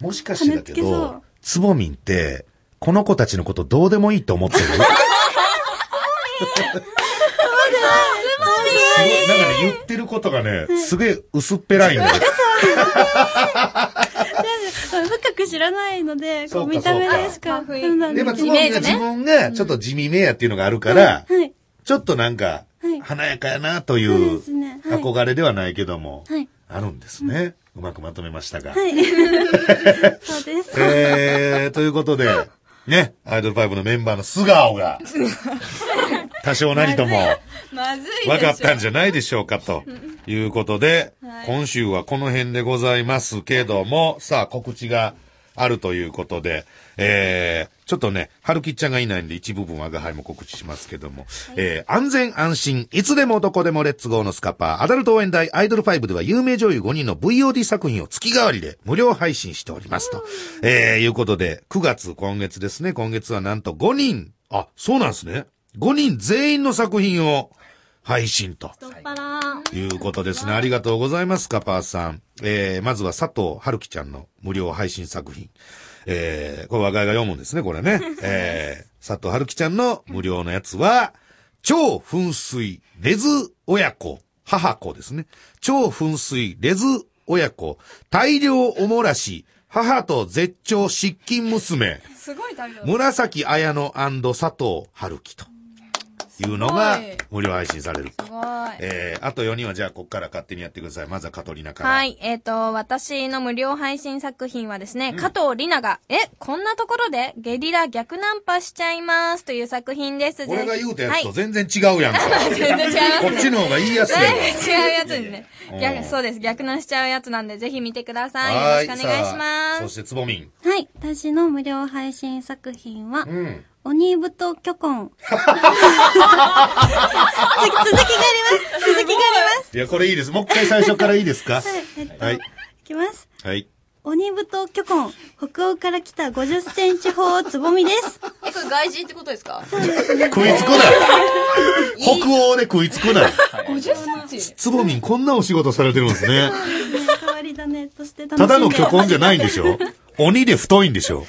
もしかしてだけどう、つぼみんって、この子たちのことどうでもいいと思ってる？すごい、なんかね、言ってることがね、すげえ薄っぺらいんだけど。深く知らないので、こう見た目でしかまあ雰囲気判断やっぱつぼ。みんが自分がちょっと地味めやっていうのがあるから、はい。ちょっとなんかはい、華やかやなといそう憧れではないけども、はい。あるんですね。うまくまとめましたが。はい。(laughs) そうです。えー、ということで、ね、アイドル5のメンバーの素顔が、多少なりとも。分かったんじゃないでしょうか、ということで、今週はこの辺でございますけども、さあ告知があるということで、えー、ちょっとね、春吉ちゃんがいないんで一部分我が輩も告知しますけども、えー、安全安心、いつでもどこでもレッツゴーのスカパー、アダルト応援隊アイドル5では有名女優5人の VOD 作品を月替わりで無料配信しておりますと。えー、いうことで、9月、今月ですね、今月はなんと5人、あ、そうなんですね。5人全員の作品を配信と。いうことですね。ありがとうございます、カパーさん。えー、まずは佐藤春樹ちゃんの無料配信作品。えー、これ我が家が読むんですね、これね。えー、(laughs) 佐藤春樹ちゃんの無料のやつは、超噴水レズ親子、母子ですね。超噴水レズ親子、大量おもらし、母と絶頂失禁娘、すごい大量。紫綾乃佐藤春樹というのが無料配信される。すごい。えー、あと4人はじゃあこっから勝手にやってください。まずはカトリナから。はい。えっ、と、私の無料配信作品はですね、加藤里奈が、え、こんなところでゲリラ逆ナンパしちゃいますという作品です。俺が言うたやつとはい全然違うやんか。(laughs) 全然違いますこっちの方が言いやすいやん違うやつですねそうです。逆ナンしちゃうやつなんで、ぜひ見てください。はよろしくお願いします。そしてつぼみん。はい。私の無料配信作品は、うん。鬼太巨根。(laughs) 続き、続きがあります。続きがあります。いや、これいいです。もう一回最初からいいですか？はい。えっと、はいいきます。はい。鬼太巨根、北欧から来た50センチ砲つぼみです。え、これ外人ってことですか？食いつくな北欧で食いつくな50センチ？つぼみんこんなお仕事されてるんですね。変わり種として楽しんでただの巨根じゃないんでしょ？鬼で太いんでしょ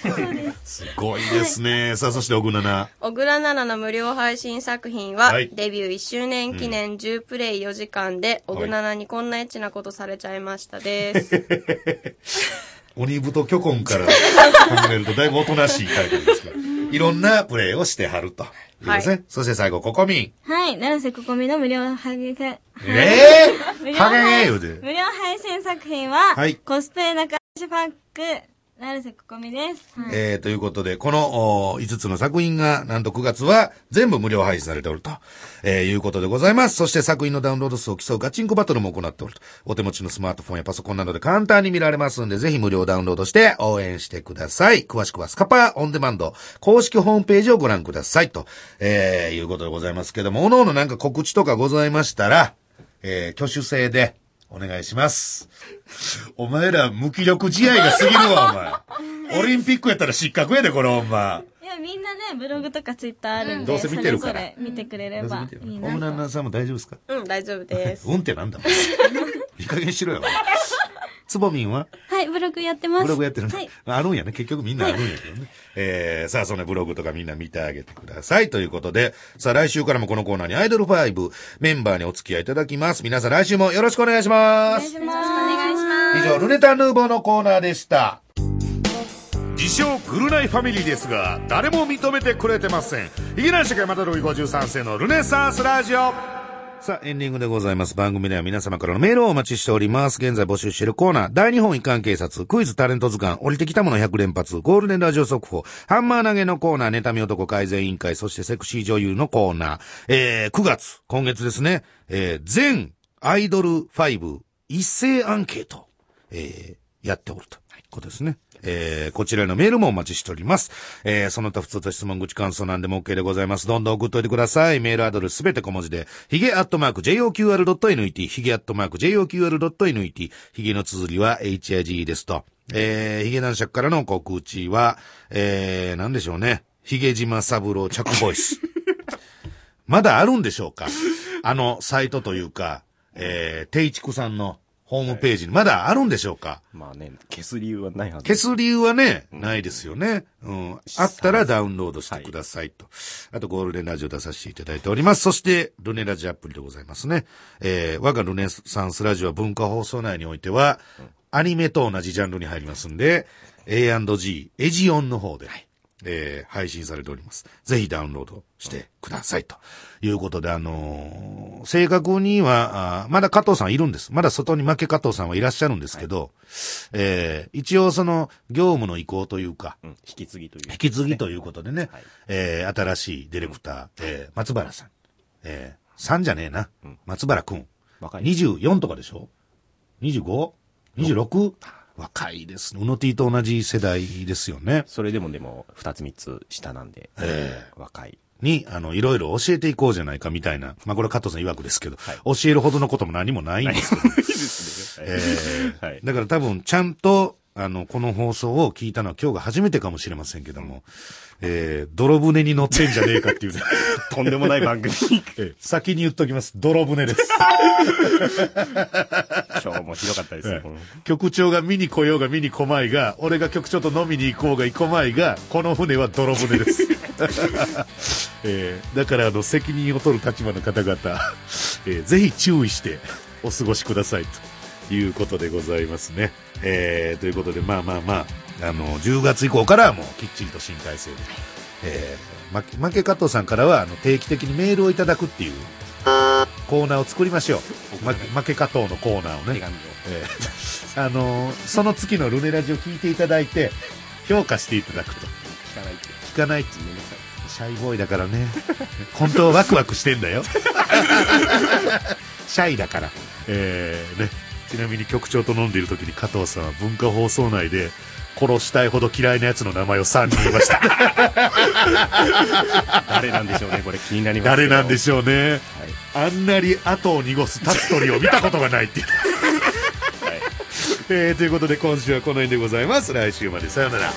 す。すごいですね。さあ、そして、小倉な。小倉奈々の無料配信作品は、はいデビュー1周年記念10プレイ4時間で、小倉奈々にこんなエッチなことされちゃいましたです。(laughs) 鬼太巨根から考えるとだいぶおとなしいタイトルですけど、いろんなプレイをしてはると。いうことですね。はそして最後、ココミン。はい。七瀬ここみの無料ハゲが、え (laughs) 無えー、ハゲ言うて。無料配信作品は、はいコスプレ仲良しパック、成瀬ここみです。はいえー、ということで、このお5つの作品が、なんと9月は全部無料配信されておると、えー、いうことでございます。そして作品のダウンロード数を競うガチンコバトルも行っておると。お手持ちのスマートフォンやパソコンなどで簡単に見られますんで、ぜひ無料ダウンロードして応援してください。詳しくはスカパーオンデマンド公式ホームページをご覧ください。と、えー、いうことでございますけども、おのおのなんか告知とかございましたら、えー、挙手制でお願いします。お前ら無気力試合が過ぎるわ、お前。オリンピックやったら失格やで、これほんま。いや、みんなね、ブログとかツイッターあるんで、どうせ見てるから見てくれればいいなと。大村奈々さんも大丈夫ですか？うん、大丈夫です。うんってなんだもん。(laughs) いい加減しろよ。つぼみんは？はい、ブログやってます。ブログやってるんだ。はい。あるんやね。結局みんなあるんやけどね。えー、さあ、そのブログとかみんな見てあげてください。ということで、さあ来週からもこのコーナーにアイドル5メンバーにお付き合いいただきます。皆さん来週もよろしくお願いします。お願いします。以上、ルネタヌーボーのコーナーでした。自称グルナイファミリーですが、誰も認めてくれてません。ヒゲ男爵山田ルイ53世のルネサンスラジオ。さあ、エンディングでございます。番組では皆様からのメールをお待ちしております。現在募集しているコーナー、大日本一貫警察、クイズタレント図鑑、降りてきたもの100連発、ゴールデンラジオ速報、ハンマー投げのコーナー、妬み男改善委員会、そしてセクシー女優のコーナー、えー、9月、今月ですね、えー、全アイドル5一斉アンケート、えー、やっておると。ことですね。えー、こちらへのメールもお待ちしております。えー、その他普通と質問、口感想なんでも OK でございます。どんどん送っといてください。メールアドレスすべて小文字で、ヒゲアットマーク JOQR.NET、ヒゲアットマーク JOQR.NET、ヒゲの綴りは HIG ですと。えー、ヒゲ男爵からの告知は、えー、なんでしょうね。ヒゲ島三郎着ボイス。(laughs) まだあるんでしょうかあの、サイトというか、えー、定畜さんのホームページにまだあるんでしょうか？まあね、消す理由はないはず。消す理由はね、ないですよね。うん。あったらダウンロードしてくださいと。あと、ゴールデンラジオ出させていただいております。そして、ルネラジアプリでございますね。えー、我がルネサンスラジオ文化放送内においては、アニメと同じジャンルに入りますんで、A&G、エジオンの方で、えー配信されております。ぜひダウンロードしてください。ということで、あのー正確にはあーまだ加藤さんいるんです。まだ外に負け加藤さんはいらっしゃるんですけど、えー一応その業務の移行というか、うん、引き継ぎという。引き継ぎということでね、はいえー新しいディレクター、えー松原さん。えー、3じゃねえな。松原くん。若い。24とかでしょ ?25?26? 若いですね。うの T と同じ世代ですよね。それでもでも、二つ三つ下なんで、え若い。に、あの、いろいろ教えていこうじゃないかみたいな。まあ、これは加藤さん曰くですけど、はい教えるほどのことも何もないんですけど、(laughs) いいですね。えーはい。だから多分、ちゃんと、あの、この放送を聞いたのは今日が初めてかもしれませんけども、えー、泥船に乗ってんじゃねえかっていうね。(laughs) とんでもない番組 (laughs) 先に言っときます。泥船です。(laughs) 今日もひどかったですね。この局長が見に来ようが見に来まいが、俺が局長と飲みに行こうが行こまいが、この船は泥船です。えーだからあの責任を取る立場の方々、えーぜひ注意してお過ごしくださいということでございますね。えーということで、まあまあまあ、あの、10月以降からはもうきっちりと新体制で、えー、負け加藤さんからはあの定期的にメールをいただくっていうコーナーを作りましょう。負け加藤のコーナーをね。えー (laughs) あのーその月のルネラジを聞いていただいて、評価していただくと。聞かないって。聞かないって。シャイボーイだからね。本当はワクワクしてんだよ。(laughs) シャイだから。えーね。ちなみに局長と飲んでいる時に加藤さんは文化放送内で、殺したいほど嫌いな奴の名前を3人言いました。誰なんでしょうね、これ気になります。誰なんでしょうね。はい。あんなに後を濁す立つ鳥を見たことがないっていう。(laughs) はい。えーということで今週はこの辺でございます。来週までさよなら。